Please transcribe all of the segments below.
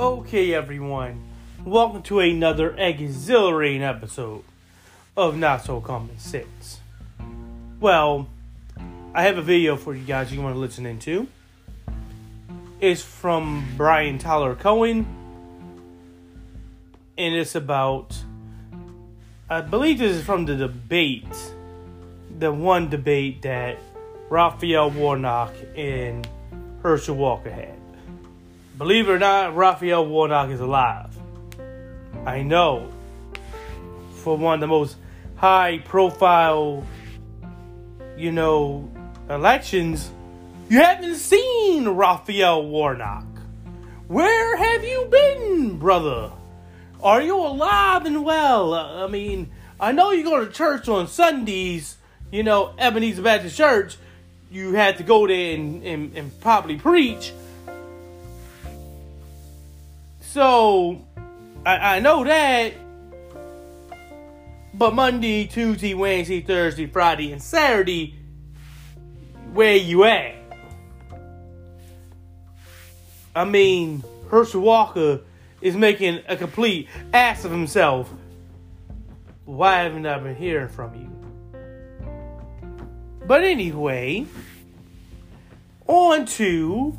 Okay, everyone, welcome to another exhilarating episode of Not So Common Sense. Well, I have a video for you guys you want to listen into. It's from Brian Tyler Cohen, and it's about, I believe this is from the debate, the one debate that Raphael Warnock and Herschel Walker had. Believe it or not, Raphael Warnock is alive. I know. For one of the most high profile, you know, elections, you haven't seen Raphael Warnock. Where have you been, brother? Are you alive and well? I mean, I know you go to church on Sundays, you know, Ebenezer Baptist Church. You had to go there and, and, and probably preach. So, I, I know that. But Monday, Tuesday, Wednesday, Thursday, Friday, and Saturday, where you at? I mean, Herschel Walker is making a complete ass of himself. Why haven't I been hearing from you? But anyway, on to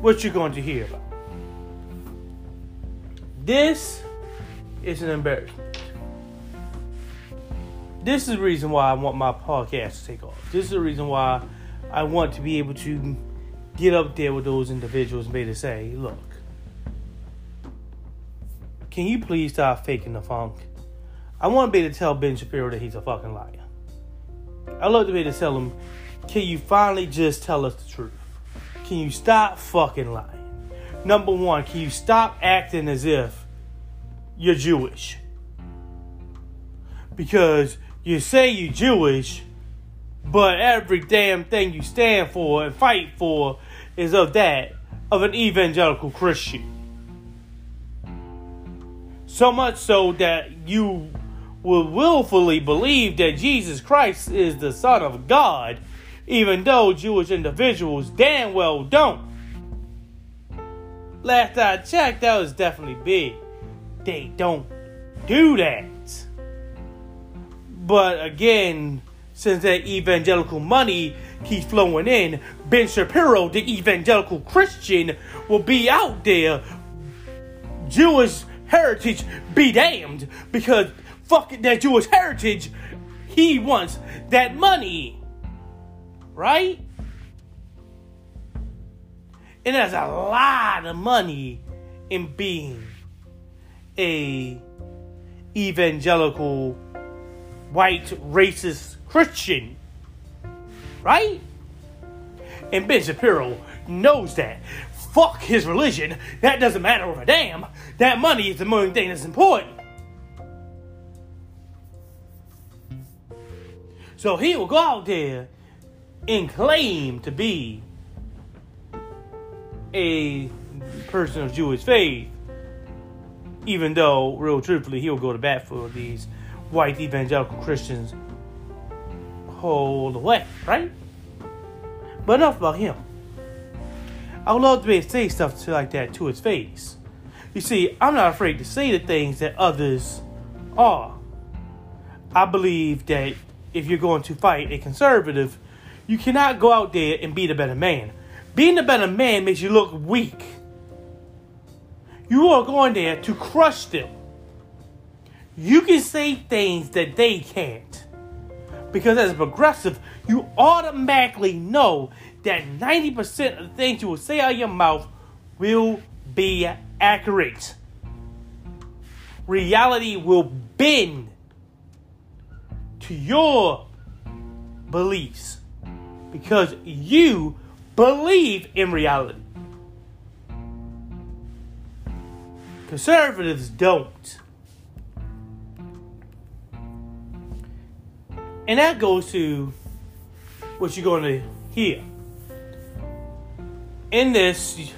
what you're going to hear about. This is an embarrassment. This is the reason why I want my podcast to take off. This is the reason why I want to be able to get up there with those individuals and be able to say, look, can you please stop faking the funk? I want to be able to tell Ben Shapiro that he's a fucking liar. I love to be able to tell him, can you finally just tell us the truth? Can you stop fucking lying? Number one, can you stop acting as if you're Jewish? Because you say you're Jewish, but every damn thing you stand for and fight for is of that, of an evangelical Christian. So much so that you will willfully believe that Jesus Christ is the Son of God, even though Jewish individuals damn well don't. Last I checked, that was definitely big. They don't do that. But again, since that evangelical money keeps flowing in, Ben Shapiro, the evangelical Christian, will be out there. Jewish heritage be damned because fuck that Jewish heritage, he wants that money. Right? And there's a lot of money in being a evangelical white racist Christian. Right? And Ben Shapiro knows that. Fuck his religion. That doesn't matter a damn. That money is the main thing that's important. So he will go out there and claim to be a person of Jewish faith, even though, real truthfully, he'll go to bat for these white evangelical Christians whole the way, right? But enough about him. I would love to be able to say stuff like that to his face. You see, I'm not afraid to say the things that others are. I believe that if you're going to fight a conservative, you cannot go out there and be the better man. Being a better man makes you look weak. You are going there to crush them. You can say things that they can't. Because as a progressive, you automatically know that 90% of the things you will say out of your mouth will be accurate. Reality will bend to your beliefs because you believe in reality. Conservatives don't. And that goes to what you're going to hear. In this,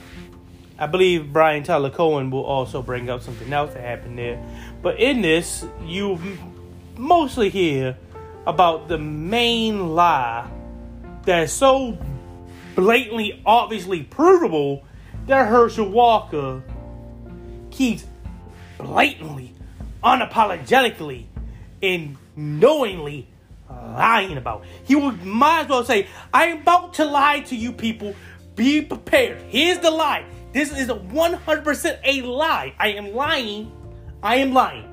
I believe Brian Tyler Cohen will also bring up something else that happened there. But in this, you mostly hear about the main lie that is so blatantly, obviously provable that Herschel Walker keeps blatantly, unapologetically, and knowingly lying about. He would might as well say, I am about to lie to you people. Be prepared. Here's the lie. This is 100% a lie. I am lying. I am lying.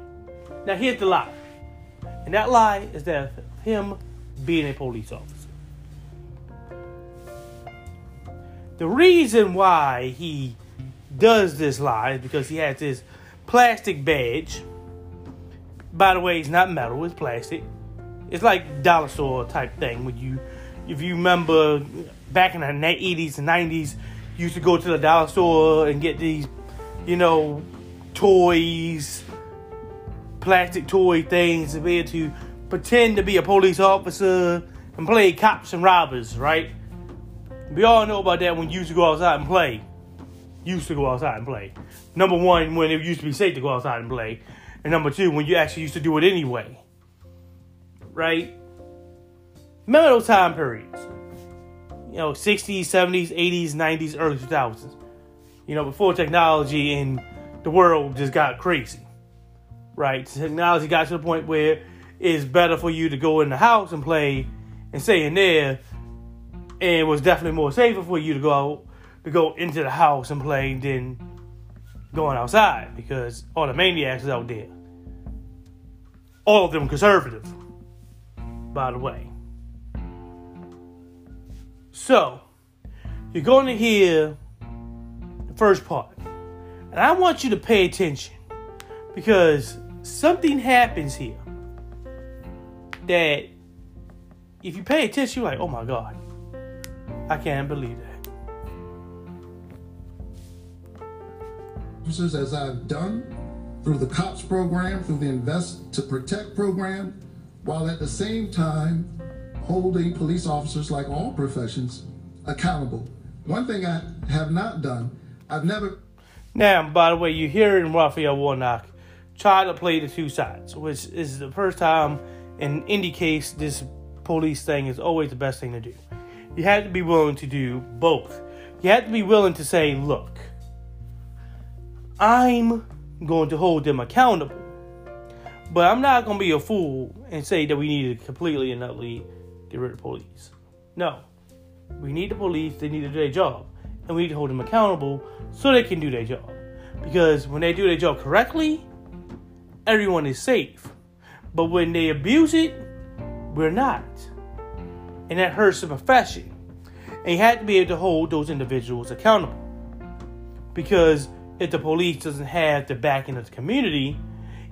Now here's the lie. And that lie is that him being a police officer. The reason why he does this lie is because he has this plastic badge. By the way, it's not metal, it's plastic. It's like dollar store type thing when you if you remember back in the 80s and 90s, you used to go to the dollar store and get these, you know, toys, plastic toy things to be able to pretend to be a police officer and play cops and robbers, right? We all know about that when you used to go outside and play. Used to go outside and play. Number one, when it used to be safe to go outside and play. And number two, when you actually used to do it anyway. Right? Remember those time periods? You know, 60s, 70s, 80s, 90s, early 2000s. You know, before technology and the world just got crazy. Right? Technology got to the point where it's better for you to go in the house and play and stay in there and it was definitely more safer for you to go to go into the house and play than going outside because all the maniacs is out there. All of them conservative, by the way. So, you're going to hear the first part. And I want you to pay attention because something happens here that if you pay attention, you're like, oh my God. I can't believe that. Officers, as I've done through the COPS program, through the Invest to Protect program, while at the same time holding police officers, like all professions, accountable. One thing I have not done, I've never. Now, by the way, you're hearing Raphael Warnock try to play the two sides, which is the first time in any case this police thing is always the best thing to do you have to be willing to do both. You have to be willing to say, look, I'm going to hold them accountable. But I'm not going to be a fool and say that we need to completely and utterly get rid of police. No. We need the police, they need to do their job. And we need to hold them accountable so they can do their job. Because when they do their job correctly, everyone is safe. But when they abuse it, we're not and that hurts the profession. And you have to be able to hold those individuals accountable. Because if the police doesn't have the backing of the community,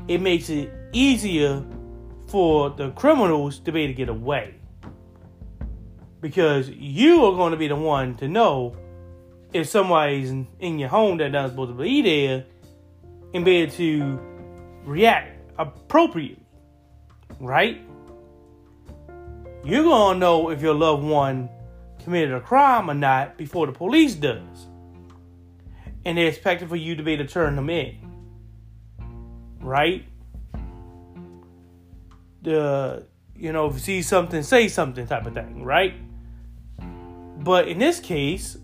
it makes it easier for the criminals to be able to get away. Because you are going to be the one to know if somebody's in your home that's not supposed to be there and be able to react appropriately. Right? You're gonna know if your loved one committed a crime or not before the police does. And they're expecting for you to be able to turn them in. Right? The you know, if you see something, say something type of thing, right? But in this case,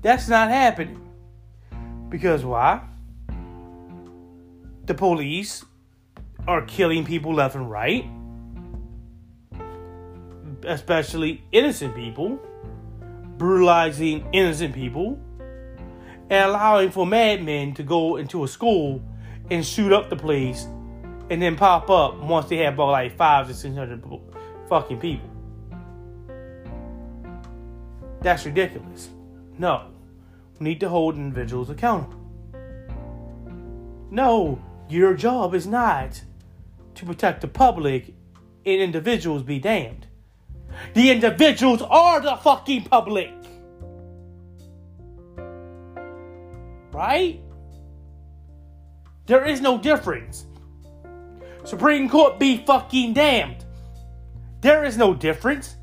that's not happening. Because why? The police are killing people left and right especially innocent people, brutalizing innocent people, and allowing for madmen to go into a school and shoot up the place and then pop up once they have about like five to six hundred fucking people. That's ridiculous. No. We need to hold individuals accountable. No, your job is not to protect the public and individuals be damned. The individuals are the fucking public. Right? There is no difference. Supreme Court be fucking damned. There is no difference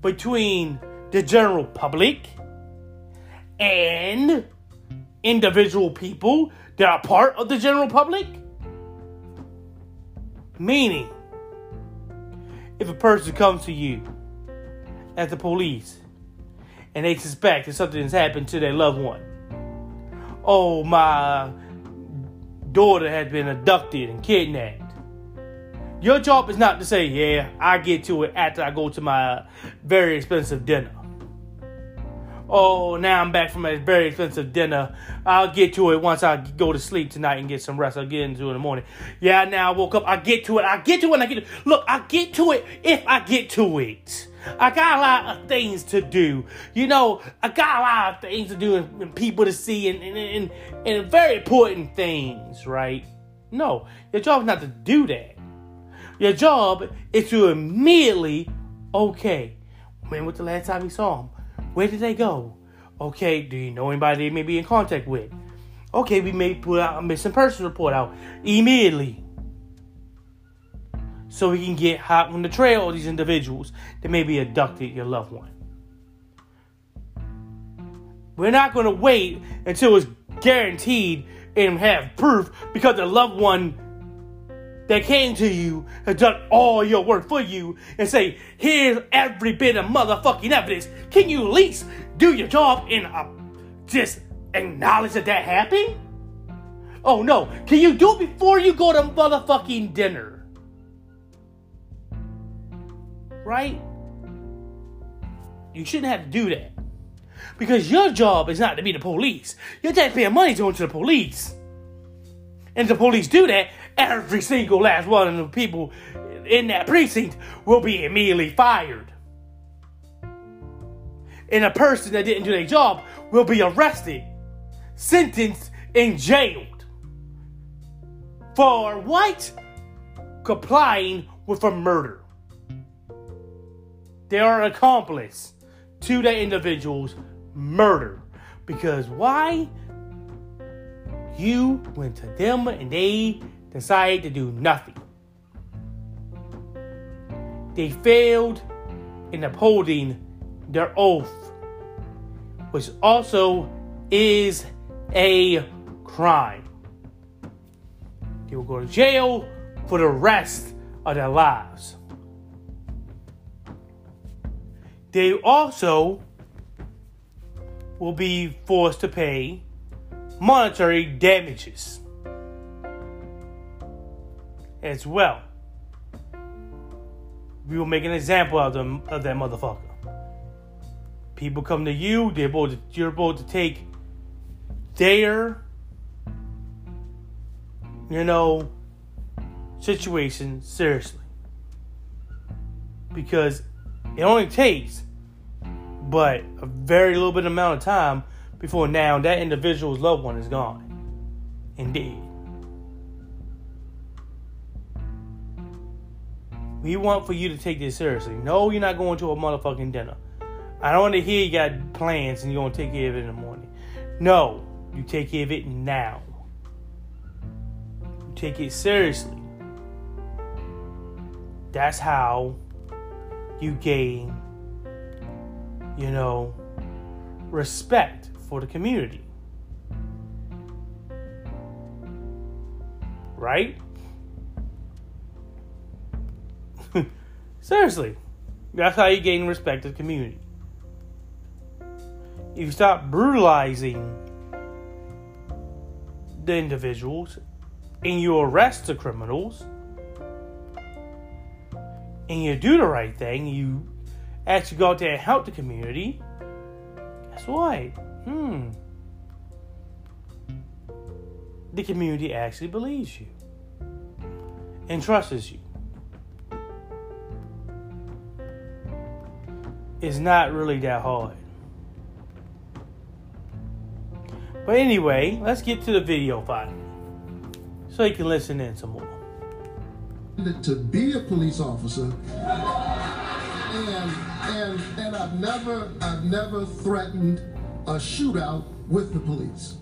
between the general public and individual people that are part of the general public. Meaning, if a person comes to you as the police and they suspect that something has happened to their loved one. Oh, my daughter has been abducted and kidnapped. Your job is not to say, yeah, I get to it after I go to my very expensive dinner. Oh, now I'm back from a very expensive dinner. I'll get to it once I go to sleep tonight and get some rest. I'll get into it in the morning. Yeah, now I woke up. I get to it. I get to it. I get to, look. I get to it if I get to it. I got a lot of things to do. You know, I got a lot of things to do and, and people to see and, and, and, and very important things, right? No, your job is not to do that. Your job is to immediately, okay, when was the last time you saw them? Where did they go? Okay, do you know anybody they may be in contact with? Okay, we may put out a missing person report out immediately. So we can get hot on the trail of these individuals that may be abducted your loved one. We're not going to wait until it's guaranteed and have proof because the loved one that came to you and done all your work for you and say, here's every bit of motherfucking evidence. Can you at least do your job and uh, just acknowledge that that happened? Oh no, can you do it before you go to motherfucking dinner? Right? You shouldn't have to do that. Because your job is not to be the police. Your taxpayer money going to the police. And the police do that, every single last one of the people in that precinct will be immediately fired. And a person that didn't do their job will be arrested, sentenced, and jailed. For what? Complying with a murder. They are an accomplice to that individual's murder. Because why? You went to them and they decided to do nothing. They failed in upholding their oath, which also is a crime. They will go to jail for the rest of their lives. They also will be forced to pay monetary damages as well. We will make an example of them of that motherfucker. People come to you, they're able to, you're able to take their, you know, situation seriously. Because it only takes but a very little bit amount of time before now that individual's loved one is gone and We want for you to take this seriously. No, you're not going to a motherfucking dinner. I don't want to hear you got plans and you're going to take care of it in the morning. No, you take care of it now. You take it seriously. That's how you gain, you know, respect for the community. Right? Seriously. That's how you gain respect of the community. If you stop brutalizing the individuals and you arrest the criminals and you do the right thing, you actually go out there and help the community, guess what? Hmm. The community actually believes you and trusts you. It's not really that hard. But anyway, let's get to the video file so you can listen in some more. To be a police officer, and and and I've never I've never threatened a shootout with the police.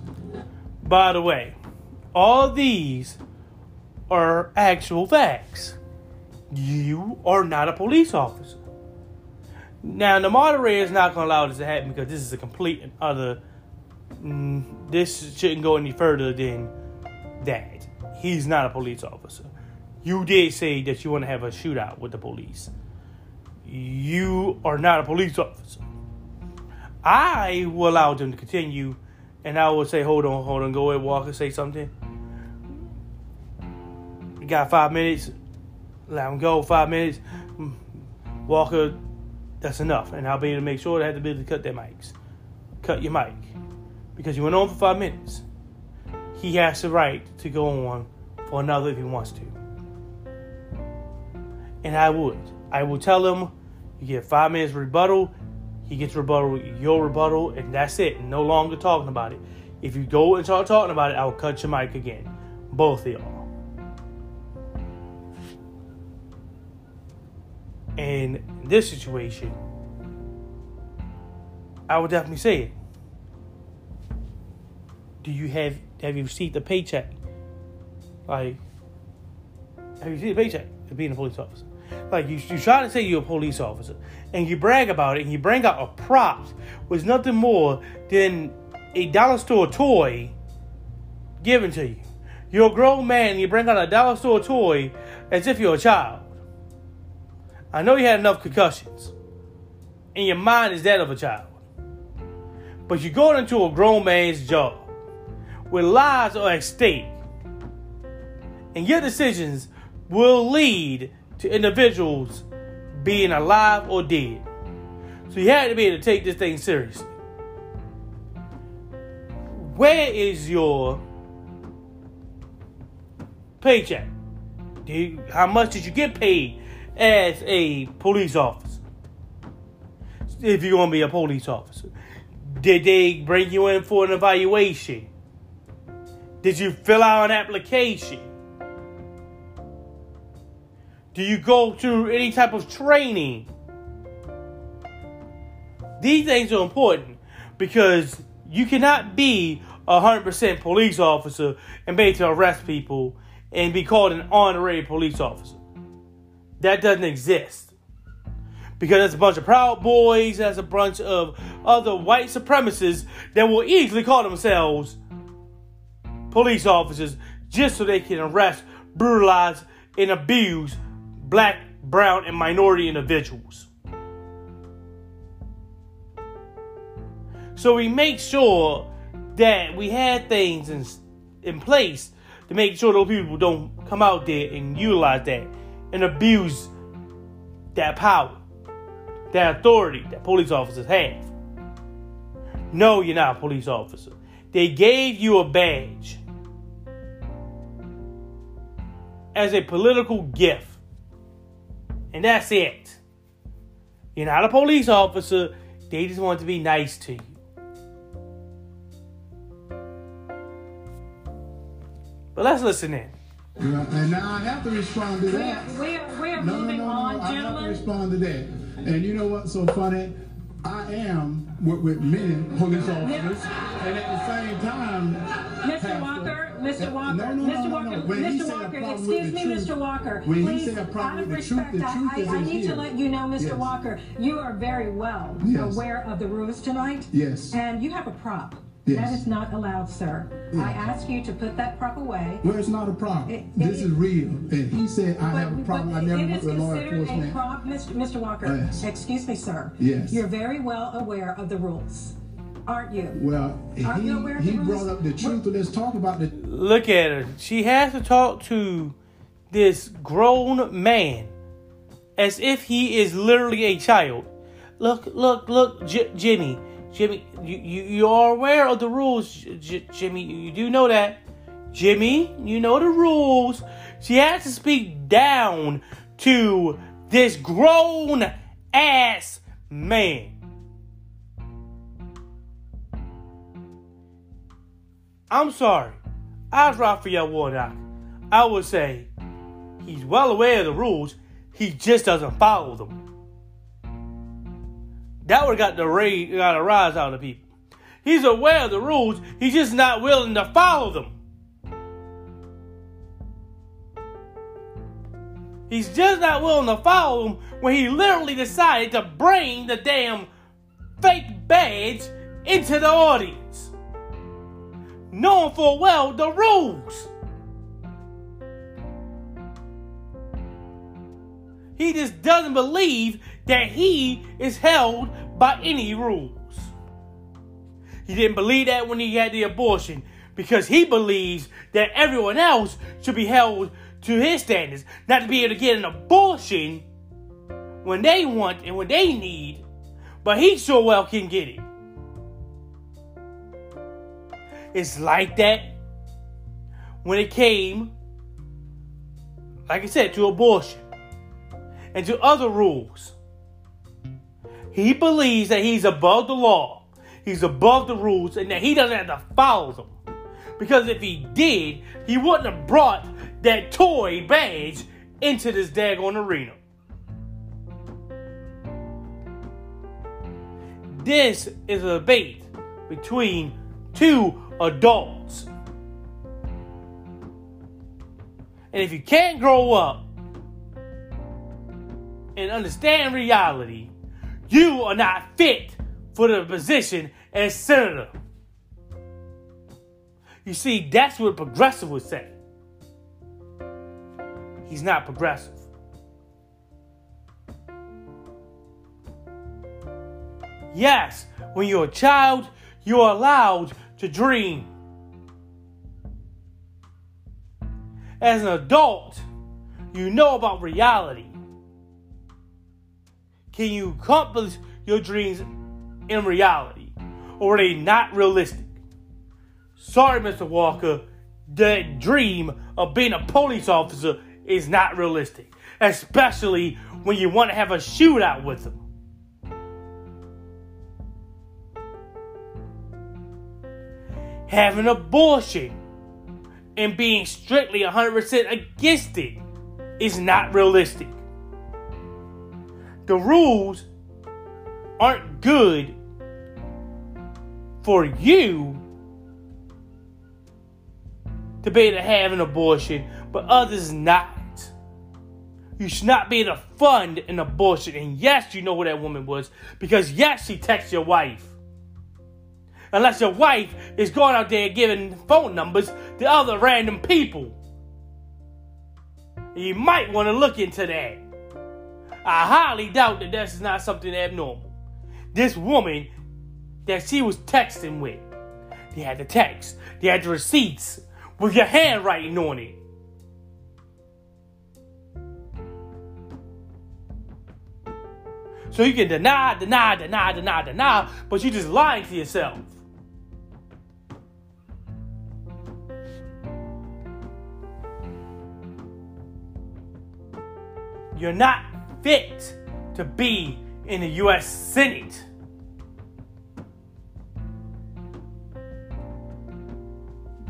By the way, all these are actual facts. You are not a police officer. Now, the moderator is not going to allow this to happen because this is a complete and utter. Mm, this shouldn't go any further than that. He's not a police officer. You did say that you want to have a shootout with the police. You are not a police officer. I will allow them to continue, and I will say, "Hold on, hold on, go ahead, Walker, say something." You got five minutes. Let him go. Five minutes. Walker, that's enough, and I'll be able to make sure they have the ability to cut their mics, cut your mic, because you went on for five minutes. He has the right to go on for another if he wants to, and I would. I will tell him you get five minutes rebuttal. He gets rebuttal, your rebuttal, and that's it. No longer talking about it. If you go and start talking about it, I will cut your mic again. Both of y'all. And this situation, I would definitely say it. Do you have have you received a paycheck? Like, have you received a paycheck for being a police officer? Like you, you try to say you're a police officer, and you brag about it, and you bring out a prop was nothing more than a dollar store toy given to you. You're a grown man, and you bring out a dollar store toy as if you're a child. I know you had enough concussions, and your mind is that of a child. But you're going into a grown man's job where lives are at stake, and your decisions will lead to individuals being alive or dead. So you had to be able to take this thing seriously. Where is your paycheck? You, how much did you get paid as a police officer? If you're going to be a police officer, did they bring you in for an evaluation? Did you fill out an application? Do you go through any type of training? These things are important because you cannot be a 100% police officer and be to arrest people and be called an honorary police officer. That doesn't exist. Because there's a bunch of Proud Boys, there's a bunch of other white supremacists that will easily call themselves police officers just so they can arrest, brutalize, and abuse black, brown, and minority individuals. So we make sure that we had things in, in place to make sure those people don't come out there and utilize that and abuse that power, that authority that police officers have. No, you're not a police officer. They gave you a badge as a political gift. And that's it. You're not a police officer. They just want to be nice to you. But let's listen in. Yeah, and now I have to respond to that. We're, we're, we're no, moving no, no, on. I have to respond to that. And you know what's so funny? I am with, with many police officers, and at the same time, Mr. Pastor- Walker, Mr. Walker, no, no, Mr. Walker, no. Mr. Walker, excuse me, truth- Mr. Walker. please, said a problem out of with the truth, respect, the truth I, is I, I need here. to let you know, Mr. Yes. Walker, you are very well Yes. aware of the rules tonight. Yes. And you have a prop. Yes. That is not allowed, sir. Yes. I ask you to put that prop away. well, it's not a problem. It- this it- is real. And he said I have a problem. I never it went is with law considered a enforcement. prop, Mr. Mr. Walker. Yes. Excuse me, sir. Yes. You're very well aware of the rules, aren't you? Well, Are you aware of he, the he rules? brought up the truth. What- Let's talk about the Look at her. She has to talk to this grown man as if he is literally a child. Look, look, look, J- Jimmy. Jimmy, you, you, you are aware of the rules, J- Jimmy. You do know that. Jimmy, you know the rules. She has to speak down to this grown ass man. I'm sorry. I was Raphael Warnock. I would say he's well aware of the rules, he just doesn't follow them. That have got the ra- got a rise out of people. He's aware of the rules, he's just not willing to follow them. He's just not willing to follow them when he literally decided to bring the damn fake badge into the audience knowing full well the rules. He just doesn't believe that he is held by any rules. He didn't believe that when he had the abortion because he believes that everyone else should be held to his standards, not to be able to get an abortion when they want and when they need, but he sure well can get it. It's like that when it came, like I said, to abortion and to other rules. He believes that he's above the law, he's above the rules, and that he doesn't have to follow them. Because if he did, he wouldn't have brought that toy badge into this daggone arena. This is a debate between two adults. And if you can't grow up and understand reality, you are not fit for the position as senator. You see, that's what progressive would say. He's not progressive. Yes, when you're a child, you're allowed to dream. As an adult, you know about reality. Can you accomplish your dreams in reality? Or are they not realistic? Sorry, Mr. Walker, that dream of being a police officer is not realistic, especially when you want to have a shootout with them. Having abortion and being strictly 100% against it is not realistic. The rules aren't good for you to be able to have an abortion, but others not. You should not be able to fund an abortion. And yes, you know who that woman was because yes, she texted your wife. Unless your wife is going out there giving phone numbers to other random people. You might want to look into that. I highly doubt that this is not something abnormal. This woman that she was texting with, they had the text, they had the receipts with your handwriting on it. So you can deny, deny, deny, deny, deny, but you're just lying to yourself. You're not fit to be in the U.S. Senate.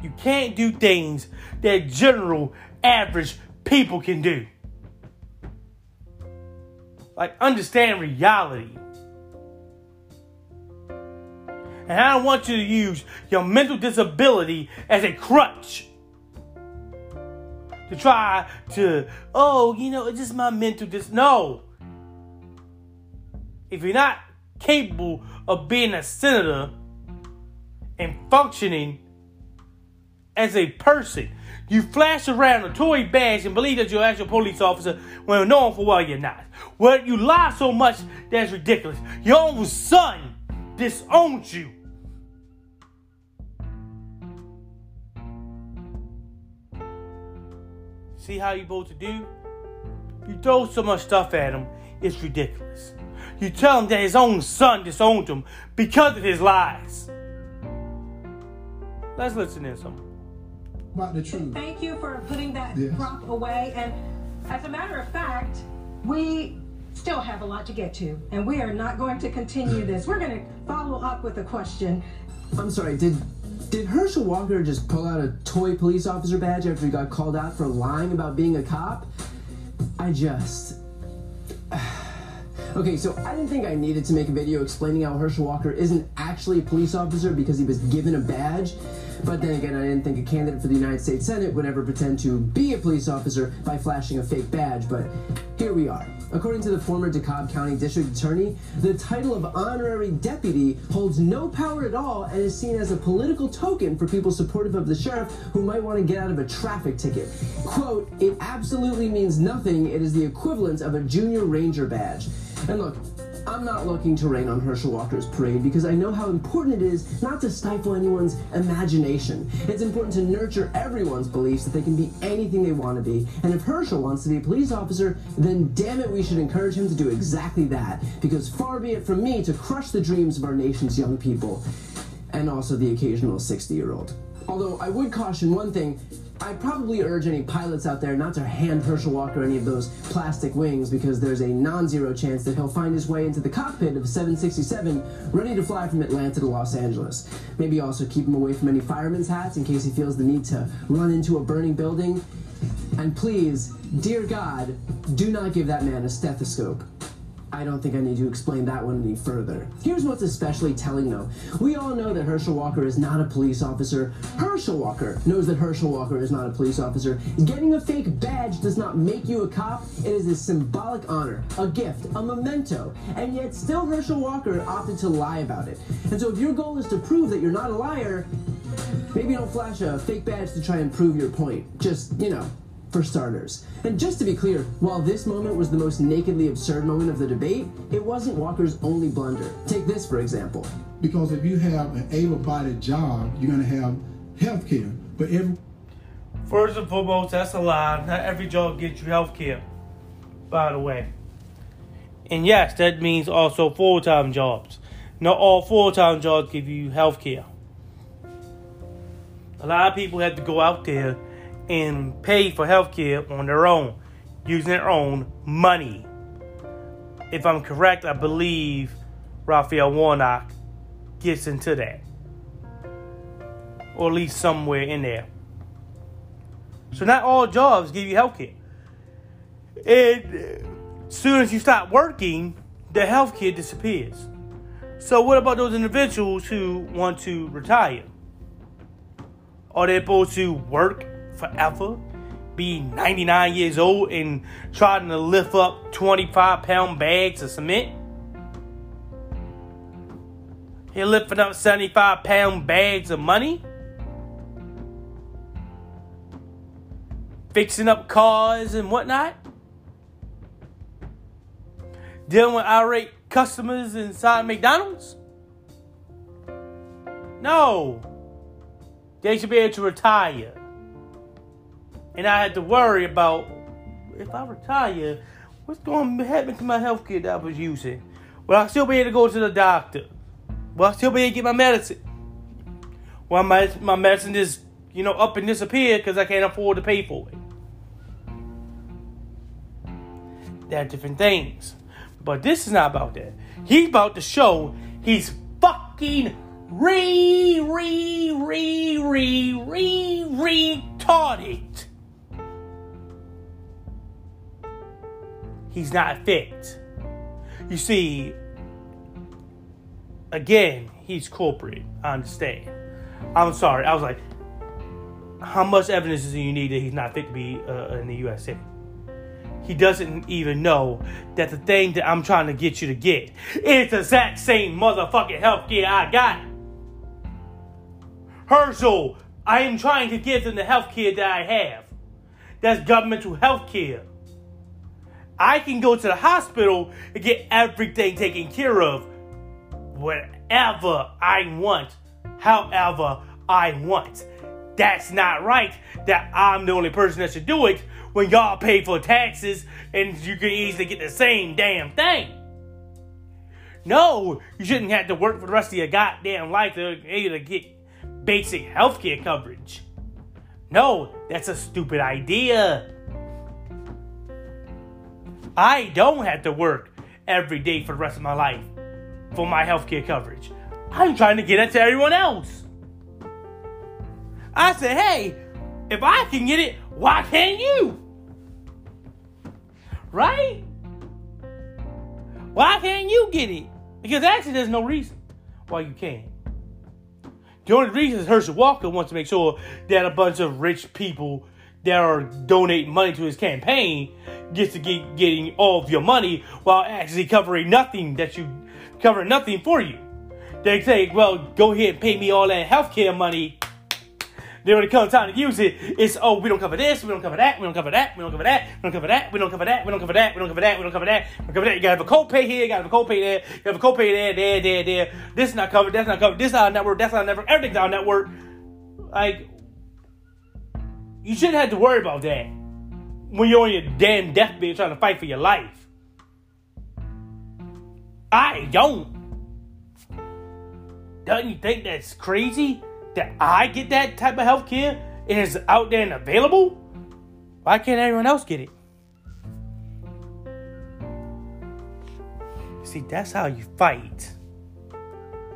You can't do things that general, average people can do. Like, understand reality. And I don't want you to use your mental disability as a crutch to try to, oh, you know, it's just my mental dis. No. If you're not capable of being a senator and functioning as a person, you flash around a toy badge and believe that you're actually a police officer when knowing for well you're not. Well, you lie so much that's ridiculous. Your own son disowned you. See how you both do? You throw so much stuff at him, it's ridiculous. You tell him that his own son disowned him because of his lies. Let's listen to some about the truth. Thank you for putting that Yes. prop away. And as a matter of fact, we still have a lot to get to, and we are not going to continue this. We're going to follow up with a question. I'm sorry, did did Herschel Walker just pull out a toy police officer badge after he got called out for lying about being a cop? I just. Okay, so I didn't think I needed to make a video explaining how Herschel Walker isn't actually a police officer because he was given a badge. But then again, I didn't think a candidate for the United States Senate would ever pretend to be a police officer by flashing a fake badge. But here we are. According to the former DeKalb County District Attorney, the title of honorary deputy holds no power at all and is seen as a political token for people supportive of the sheriff who might want to get out of a traffic ticket. Quote, it absolutely means nothing. It is the equivalent of a junior ranger badge. And look, I'm not looking to rain on Herschel Walker's parade because I know how important it is not to stifle anyone's imagination. It's important to nurture everyone's beliefs that they can be anything they want to be. And if Herschel wants to be a police officer, then damn it, we should encourage him to do exactly that. Because far be it from me to crush the dreams of our nation's young people, and also the occasional 60 year old. Although I would caution one thing I'd probably urge any pilots out there not to hand Herschel Walker any of those plastic wings because there's a non zero chance that he'll find his way into the cockpit of a 767 ready to fly from Atlanta to Los Angeles. Maybe also keep him away from any fireman's hats in case he feels the need to run into a burning building. And please, dear God, do not give that man a stethoscope. I don't think I need to explain that one any further. Here's what's especially telling though. We all know that Herschel Walker is not a police officer. Herschel Walker knows that Herschel Walker is not a police officer. Getting a fake badge does not make you a cop. It is a symbolic honor, a gift, a memento. And yet still Herschel Walker opted to lie about it. And so if your goal is to prove that you're not a liar, maybe don't flash a fake badge to try and prove your point. Just, you know, for starters. And just to be clear, while this moment was the most nakedly absurd moment of the debate, it wasn't Walker's only blunder. Take this, for example. Because if you have an able-bodied job, you're going to have health care. But every First and foremost, that's a lie. Not every job gets you health care, by the way. And yes, that means also full time jobs. Not all full time jobs give you health care. A lot of people have to go out there and pay for health care on their own, using their own money. If I'm correct, I believe Raphael Warnock gets into that. Or at least somewhere in there. So not all jobs give you health care. And uh, as soon as you stop working, the health care disappears. So what about those individuals who want to retire? Are they supposed to work forever? Be 99 years old and trying to lift up 25 pound bags of cement? You're lifting up 75 pound bags of money? Fixing up cars and whatnot? Dealing with irate customers inside McDonald's? No. They should be able to retire. And I had to worry about if I retire, what's going to happen to my health care that I was using? Will I still be able to go to the doctor? Will I still be able to get my medicine? Well, my, my medicine just, you know, up and disappear because I can't afford to pay for it. There are different things. But this is not about that. He's about to show he's fucking re, re, re, re, re, retarded. He's not fit. You see, again, he's corporate. I understand. I'm sorry. I was like, how much evidence do you need that he's not fit to be uh, in the USA? He doesn't even know that the thing that I'm trying to get you to get is the exact same motherfucking healthcare I got. Herschel, I am trying to give them the healthcare that I have. That's governmental healthcare. I can go to the hospital and get everything taken care of whenever I want, however I want. That's not right that I'm the only person that should do it when y'all pay for taxes and you can easily get the same damn thing. No, you shouldn't have to work for the rest of your goddamn life to to get basic healthcare coverage. No, that's a stupid idea. I don't have to work every day for the rest of my life for my healthcare coverage. I'm trying to get it to everyone else. I said, hey, if I can get it, why can't you? Right? Why can't you get it? Because actually, there's no reason why you can't. The only reason is Herschel Walker wants to make sure that a bunch of rich people that are donating money to his campaign gets to get getting all of your money while actually covering nothing that you covering nothing for you. They say, well, go ahead and pay me all that healthcare money Then when it comes time to use it, it's oh we don't cover this, we don't cover that, we don't cover that, we don't cover that, we don't cover that, we don't cover that, we don't cover that, we don't cover that, we don't cover that, we don't cover that. You gotta have a copay here, you gotta have a copay there, you have a copay there, there, there, there. This is not covered, that's not covered. This is our network, that's our network, everything's our network. Like you shouldn't have to worry about that when you're on your damn deathbed trying to fight for your life. I don't. Don't you think that's crazy that I get that type of health care and it's out there and available? Why can't everyone else get it? See, that's how you fight.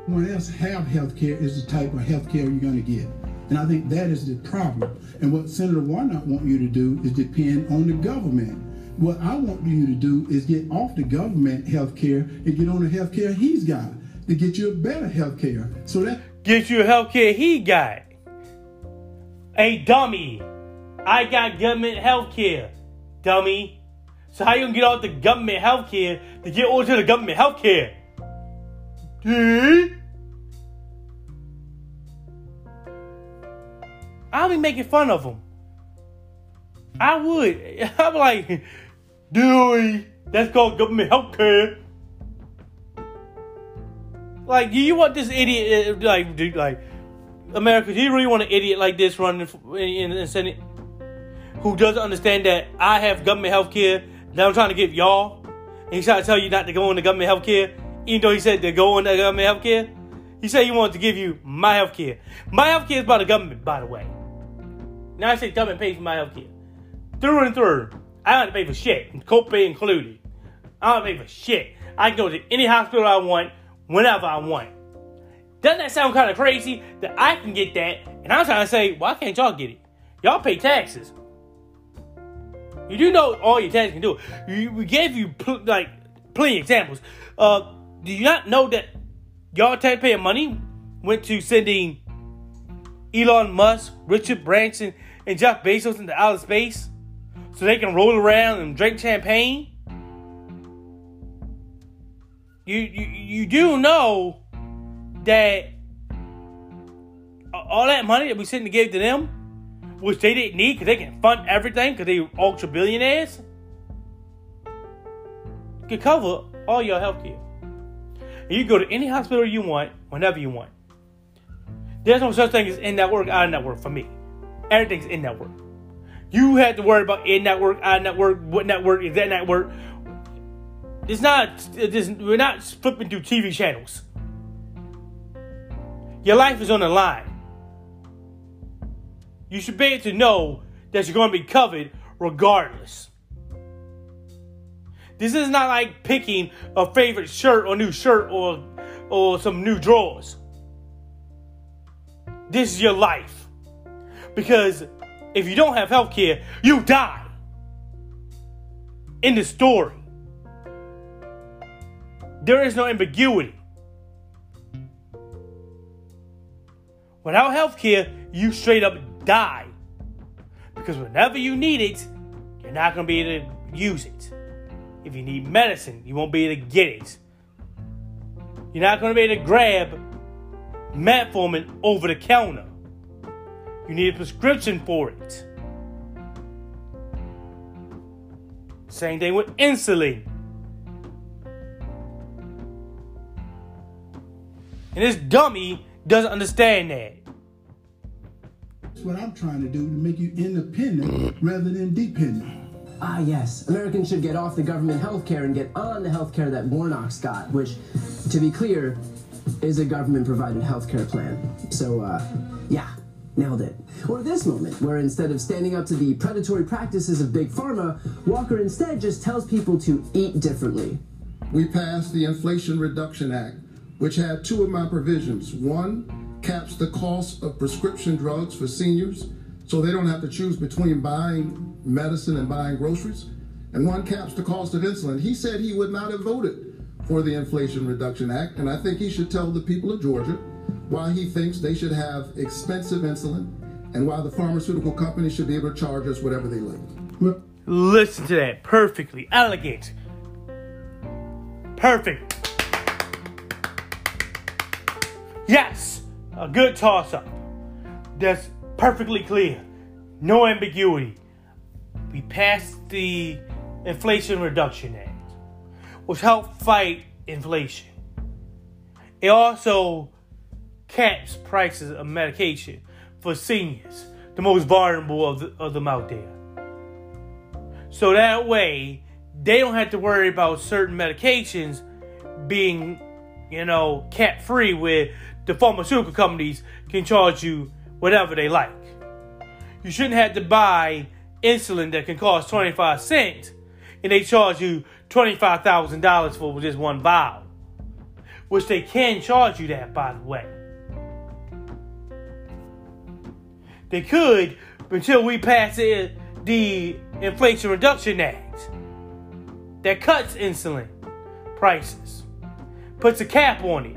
Everyone else have health care is the type of health care you're going to get. And I think that is the problem. And what Senator Warnock want you to do is depend on the government. What I want you to do is get off the government health care and get on the health care he's got to get you a better health care. So that Get you health care he got. Hey, dummy. I got government health care. Dummy. So how you gonna get off the government health care to get onto the government health care? I'll be making fun of him. I would. I'm like, Dewey, that's called government health care. Like, do you want this idiot, uh, like, dude, like, America, do you really want an idiot like this running in, the Senate who doesn't understand that I have government health care that I'm trying to give y'all? And he's trying to tell you not to go into government health care, even though he said to go into government health care. He said he wanted to give you my health care. My health care is by the government, by the way. Now I say government pays for my health care. Through and through. I don't have to pay for shit, copay included. I don't pay for shit. I can go to any hospital I want, whenever I want. Doesn't that sound kind of crazy that I can get that? And I'm trying to say, why can't y'all get it? Y'all pay taxes. You do know all your taxes can do. We gave you pl- like plenty of examples. Uh, do you not know that y'all taxpayer money went to sending Elon Musk, Richard Branson, and Jeff Bezos into outer space so they can roll around and drink champagne? You you, you do know that all that money that we sitting to give to them, which they didn't need because they can fund everything because they ultra billionaires, could cover all your health care. You go to any hospital you want, whenever you want. There's no such thing as in network, out of network for me. Everything's in network. You have to worry about in network, out network, what network is that network. It's not. It's, we're not flipping through TV channels. Your life is on the line. You should be able to know that you're going to be covered regardless. This is not like picking a favorite shirt or new shirt or or some new drawers. This is your life. Because if you don't have health care, you die. In the story. There is no ambiguity. Without health care, you straight up die. Because whenever you need it, you're not going to be able to use it. If you need medicine, you won't be able to get it. You're not going to be able to grab metformin over the counter. You need a prescription for it. Same thing with insulin. And this dummy doesn't understand that. That's what I'm trying to do to make you independent rather than dependent. Ah, yes. Americans should get off the government health care and get on the health care that Warnock's got, which, to be clear, is a government provided health care plan. So, uh, yeah, nailed it. Or this moment, where instead of standing up to the predatory practices of Big Pharma, Walker instead just tells people to eat differently. We passed the Inflation Reduction Act, which had two of my provisions. One caps the cost of prescription drugs for seniors so they don't have to choose between buying medicine and buying groceries. And one caps the cost of insulin. He said he would not have voted for the Inflation Reduction Act, and I think he should tell the people of Georgia why he thinks they should have expensive insulin and why the pharmaceutical companies should be able to charge us whatever they like. Listen to that. Perfectly elegant. Perfect. Yes, a good toss up. That's perfectly clear, no ambiguity. We passed the Inflation Reduction Act, which helped fight inflation. It also caps prices of medication for seniors, the most vulnerable of, the, of them out there. So that way, they don't have to worry about certain medications being, you know, cat free, where the pharmaceutical companies can charge you whatever they like. You shouldn't have to buy insulin that can cost 25 cents and they charge you $25,000 for just one vial. Which they can charge you that, by the way. They could until we pass the Inflation Reduction Act that cuts insulin prices, puts a cap on it,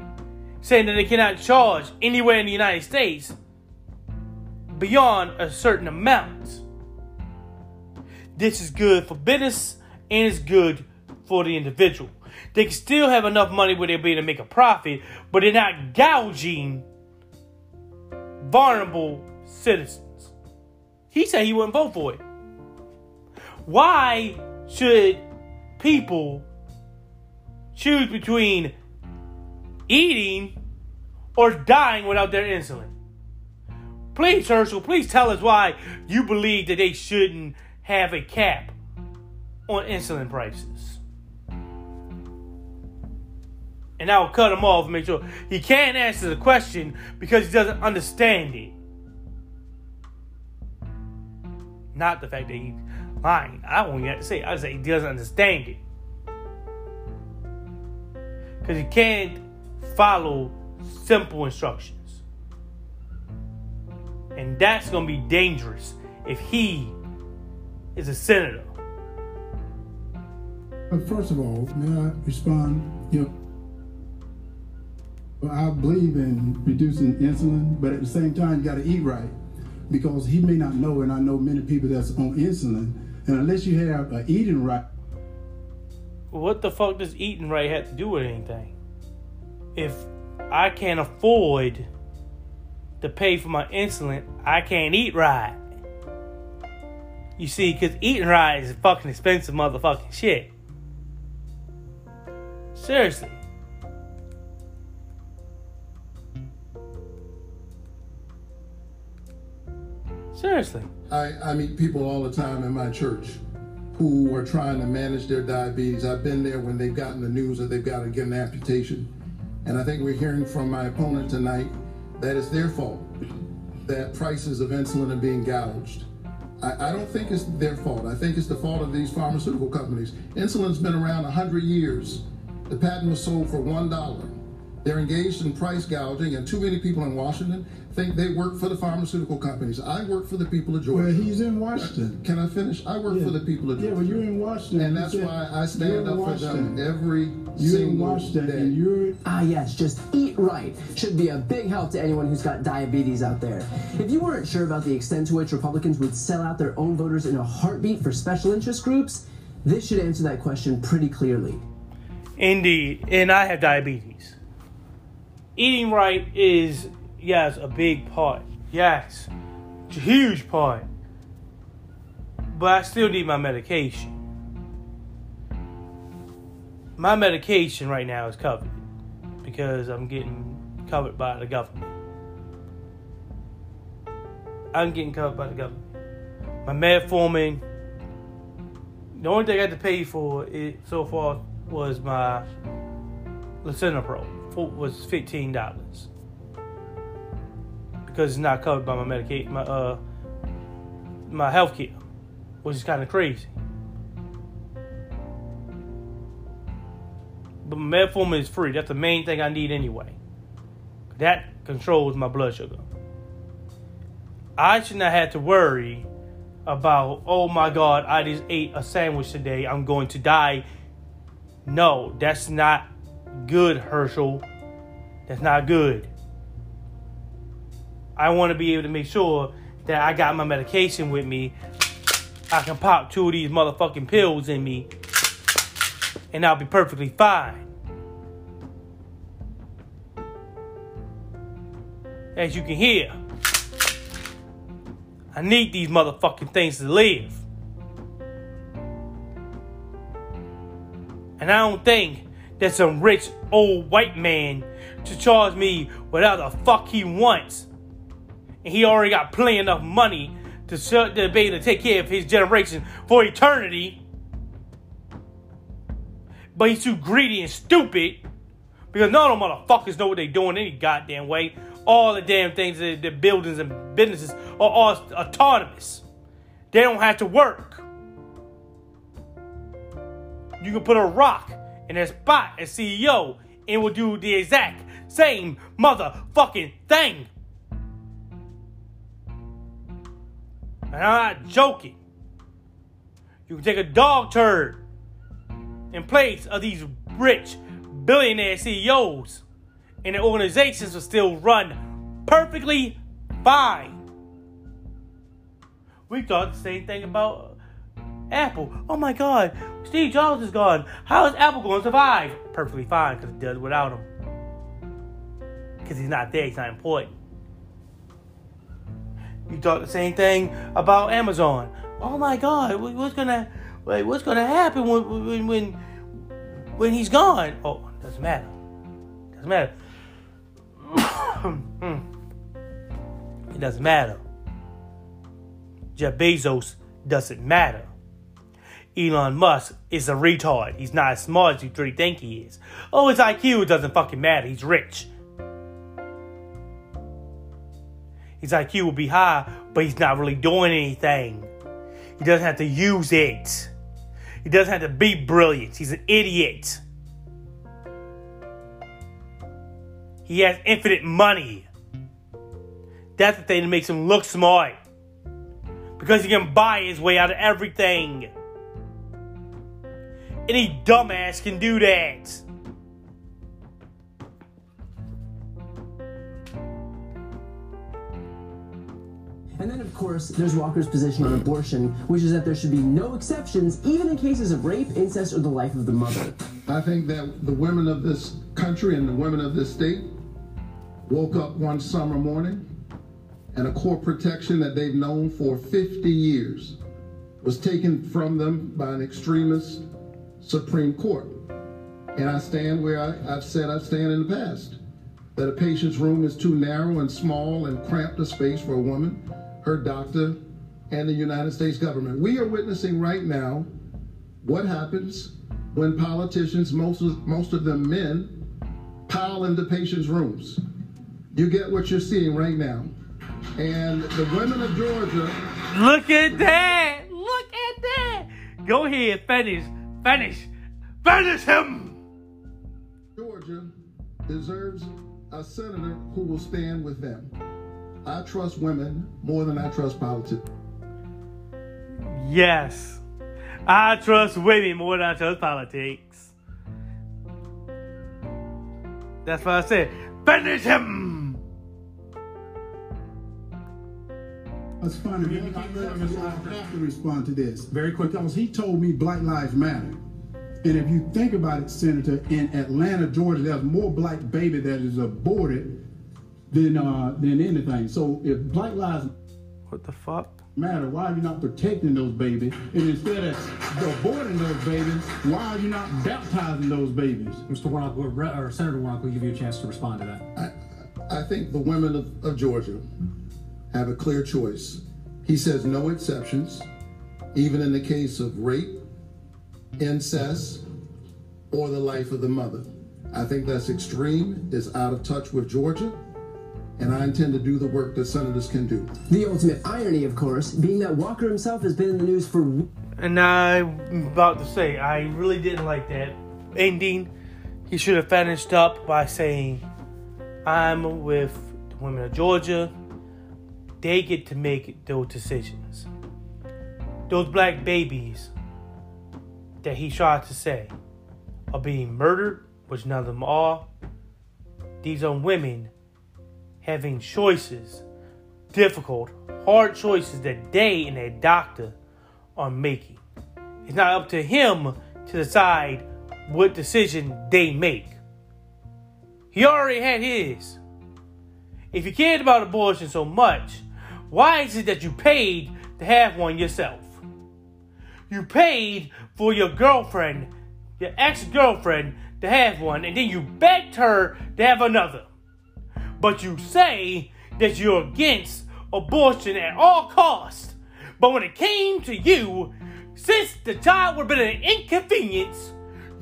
saying that they cannot charge anywhere in the United States beyond a certain amount. This is good for business and it's good for the individual. They can still have enough money where they'll be able to make a profit, but they're not gouging vulnerable citizens. He said he wouldn't vote for it. Why should people choose between eating or dying without their insulin? Please, Herschel, please tell us why you believe that they shouldn't have a cap on insulin prices. And I will cut him off and make sure he can't answer the question because he doesn't understand it. Not the fact that he's lying. I don't even have to say it. I say he doesn't understand it. Because he can't follow simple instructions. And that's going to be dangerous if he is a senator. But first of all, may I respond? You know, I believe in reducing insulin, but at the same time, you got to eat right because he may not know, and I know many people that's on insulin, and unless you have a eating right. What the fuck does eating right have to do with anything? If I can't afford to pay for my insulin, I can't eat right. You see, because eating right is fucking expensive motherfucking shit. Seriously. Seriously. I, I meet people all the time in my church who are trying to manage their diabetes. I've been there when they've gotten the news that they've got to get an amputation. And I think we're hearing from my opponent tonight that it's their fault that prices of insulin are being gouged. I, I don't think it's their fault. I think it's the fault of these pharmaceutical companies. Insulin's been around 100 years. The patent was sold for $1. They're engaged in price gouging, and too many people in Washington think they work for the pharmaceutical companies. I work for the people of Georgia. Well, he's in Washington. Can I finish? I work Yeah. for the people of Georgia. Yeah, Georgia. well, you're in Washington. and that's said why I stand in up for them every You're in single Washington, day. and you're Ah, yes, just eat right should be a big help to anyone who's got diabetes out there. If you weren't sure about the extent to which Republicans would sell out their own voters in a heartbeat for special interest groups, this should answer that question pretty clearly. Indeed. And I have diabetes. Eating right is, yes, a big part. Yes. Huge part. But I still need my medication. My medication right now is covered because I'm getting covered by the government. I'm getting covered by the government. My metformin, the only thing I had to pay for it so far was my Lisinopril. For, was fifteen dollars because it's not covered by my Medicaid, my uh, my health care, which is kind of crazy. But metformin is free. That's the main thing I need anyway. That controls my blood sugar. I should not have to worry about, oh my God, I just ate a sandwich today. I'm going to die. No, that's not good, Herschel. That's not good. I want to be able to make sure that I got my medication with me. I can pop two of these motherfucking pills in me, and I'll be perfectly fine. As you can hear, I need these motherfucking things to live. And I don't think that some rich old white man to charge me whatever the fuck he wants. And he already got plenty enough money to, to be able to take care of his generation for eternity. But he's too greedy and stupid because none of them motherfuckers know what they're doing any goddamn way. All the damn things, the, the buildings and businesses are all autonomous. They don't have to work. You can put a rock in a spot as CEO and will do the exact same motherfucking thing. And I'm not joking. You can take a dog turd in place of these rich billionaire CEOs, and the organizations will still run perfectly fine. We thought the same thing about Apple. Oh my God, Steve Jobs is gone. How is Apple going to survive? Perfectly fine because it does without him. Because he's not there, he's not important. You thought the same thing about Amazon. Oh my God, what's gonna, what's gonna happen when when when, when he's gone? Oh, doesn't matter. Doesn't matter. Hmm. it doesn't matter. Jeff Bezos doesn't matter. Elon Musk is a retard. He's not as smart as you three think he is. Oh, his IQ doesn't fucking matter. He's rich. His IQ will be high, but he's not really doing anything. He doesn't have to use it. He doesn't have to be brilliant. He's an idiot. He has infinite money. That's the thing that makes him look smart. Because he can buy his way out of everything. Any dumbass can do that. And then, of course, there's Walker's position on abortion, which is that there should be no exceptions, even in cases of rape, incest, or the life of the mother. I think that the women of this country and the women of this state woke up one summer morning and a core protection that they've known for 50 years was taken from them by an extremist Supreme Court. And I stand where I, have said I've stand in the past that a patient's room is too narrow and small and cramped a space for a woman, her doctor, and the United States government. We are witnessing right now what happens when politicians, most of, most of them men, pile into patients' rooms. You get what you're seeing right now. And the women of Georgia. Look at that! Look at that! Go ahead, finish, finish, finish him! Georgia deserves a senator who will stand with them. I trust women more than I trust politics. Yes. I trust women more than I trust politics. That's what I said. Banish him! That's funny. I, have to respond to this very quick because he told me Black Lives Matter. And if you think about it, Senator, in Atlanta, Georgia, there's more black baby that is aborted than uh, than anything. So if Black Lives what the fuck matter, why are you not protecting those babies? And instead of aborting those babies, why are you not baptizing those babies? Mr. Warnock, or Senator Warnock, will give you a chance to respond to that. I, I think the women of, of Georgia have a clear choice. He says no exceptions, even in the case of rape, incest, or the life of the mother. I think that's extreme, is out of touch with Georgia, and I intend to do the work that senators can do. The ultimate irony, of course, being that Walker himself has been in the news for. And I'm about to say, I really didn't like that ending. He should have finished up by saying, I'm with the women of Georgia they get to make those decisions. Those black babies that he tried to say are being murdered, which none of them are. These are women having choices, difficult, hard choices that they and their doctor are making. It's not up to him to decide what decision they make. He already had his. If he cared about abortion so much, Why is it that you paid to have one yourself? You paid for your girlfriend, your ex girlfriend, to have one, and then you begged her to have another. But you say that you're against abortion at all costs. But when it came to you, since the child would have been an inconvenience,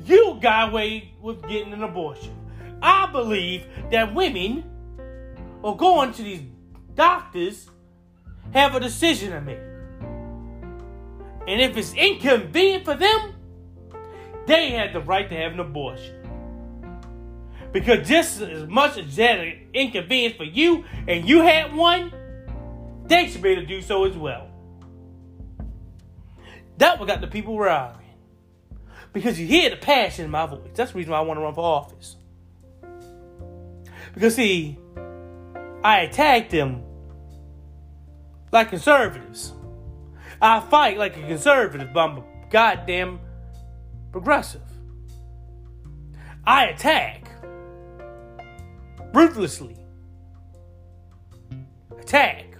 you got away with getting an abortion. I believe that women or going to these doctors have a decision to make. And if it's inconvenient for them, they have the right to have an abortion. Because just as much as that an inconvenience for you and you had one, they should be able to do so as well. That what got the people rallying. Because you hear the passion in my voice. That's the reason why I want to run for office. Because see, I attacked them like conservatives. I fight like a conservative, but I'm a goddamn progressive. I attack ruthlessly. Attack.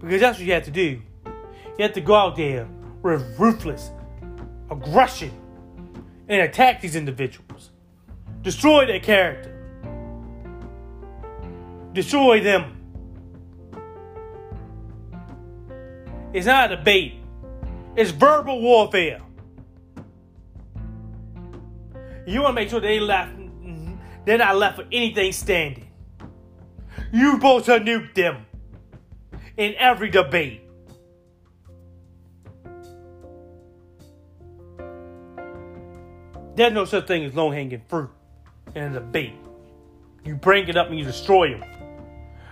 Because that's what you have to do. You have to go out there with ruthless aggression and attack these individuals. Destroy their character. Destroy them. It's not a debate. It's verbal warfare. You want to make sure they left, they're not left with anything standing. You supposed to nuke them in every debate. There's no such thing as low hanging fruit in a debate. You bring it up and you destroy him.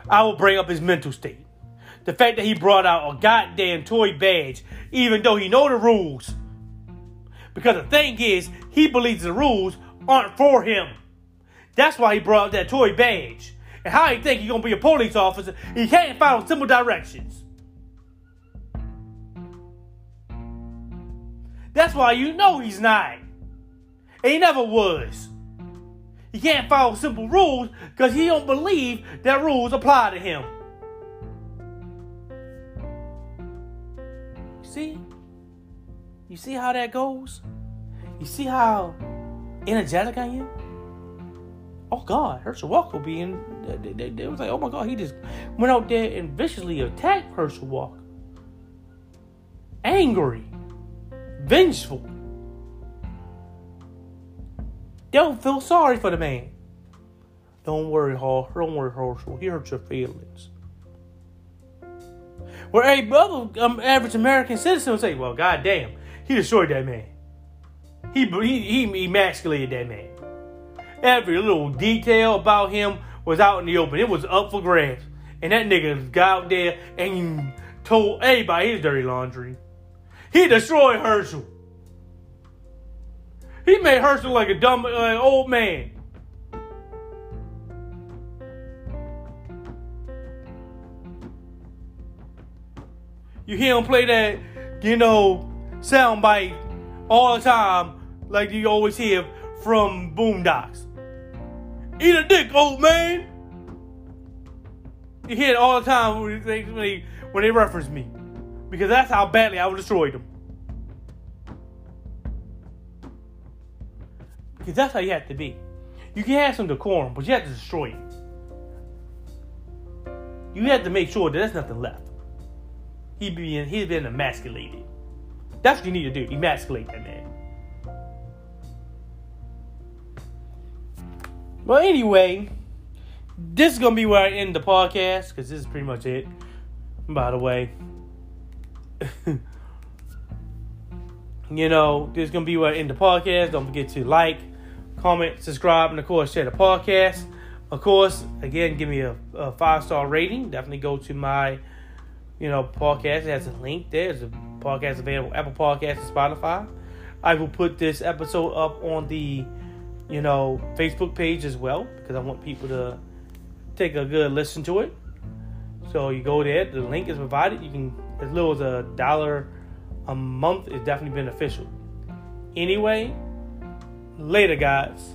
I will bring up his mental state. The fact that he brought out a goddamn toy badge, even though he know the rules. Because the thing is, he believes the rules aren't for him. That's why he brought out that toy badge. And how he think he gonna be a police officer? He can't follow simple directions. That's why you know he's not. And he never was. He can't follow simple rules because he don't believe that rules apply to him. See? You see how that goes? You see how energetic I am? Oh God, Herschel Walker being they, they, they was like, oh my God, he just went out there and viciously attacked Herschel Walker. Angry, vengeful. Don't feel sorry for the man. Don't worry, Hall. Don't worry, Herschel. He hurt your feelings. Where a brother, um, average American citizen would say, "Well, goddamn, he destroyed that man. He he he emasculated that man. Every little detail about him was out in the open. It was up for grabs, and that nigga got out there and told everybody his dirty laundry. He destroyed Herschel. He made Herschel like a dumb uh, old man. You hear him play that, you know, soundbite all the time, like you always hear from Boondocks. Eat a dick, old man. You hear it all the time when they, when they, reference me, because that's how badly I would destroy them. Because that's how you have to be. You can have some decorum, but you have to destroy it. You have to make sure that there's nothing left. He being he's been emasculated. That's what you need to do. Emasculate that man. But anyway, this is gonna be where I end the podcast because this is pretty much it. By the way, you know, this is gonna be where I end the podcast. Don't forget to like, comment, subscribe, and of course share the podcast. Of course, again, give me a, a five star rating. Definitely go to my, you know, podcast. It has a link there. There's a podcast available Apple Podcasts and Spotify. I will put this episode up on the, you know, Facebook page as well because I want people to take a good listen to it. So you go there. The link is provided. You can as little as a dollar a month is definitely beneficial. Anyway, later, guys.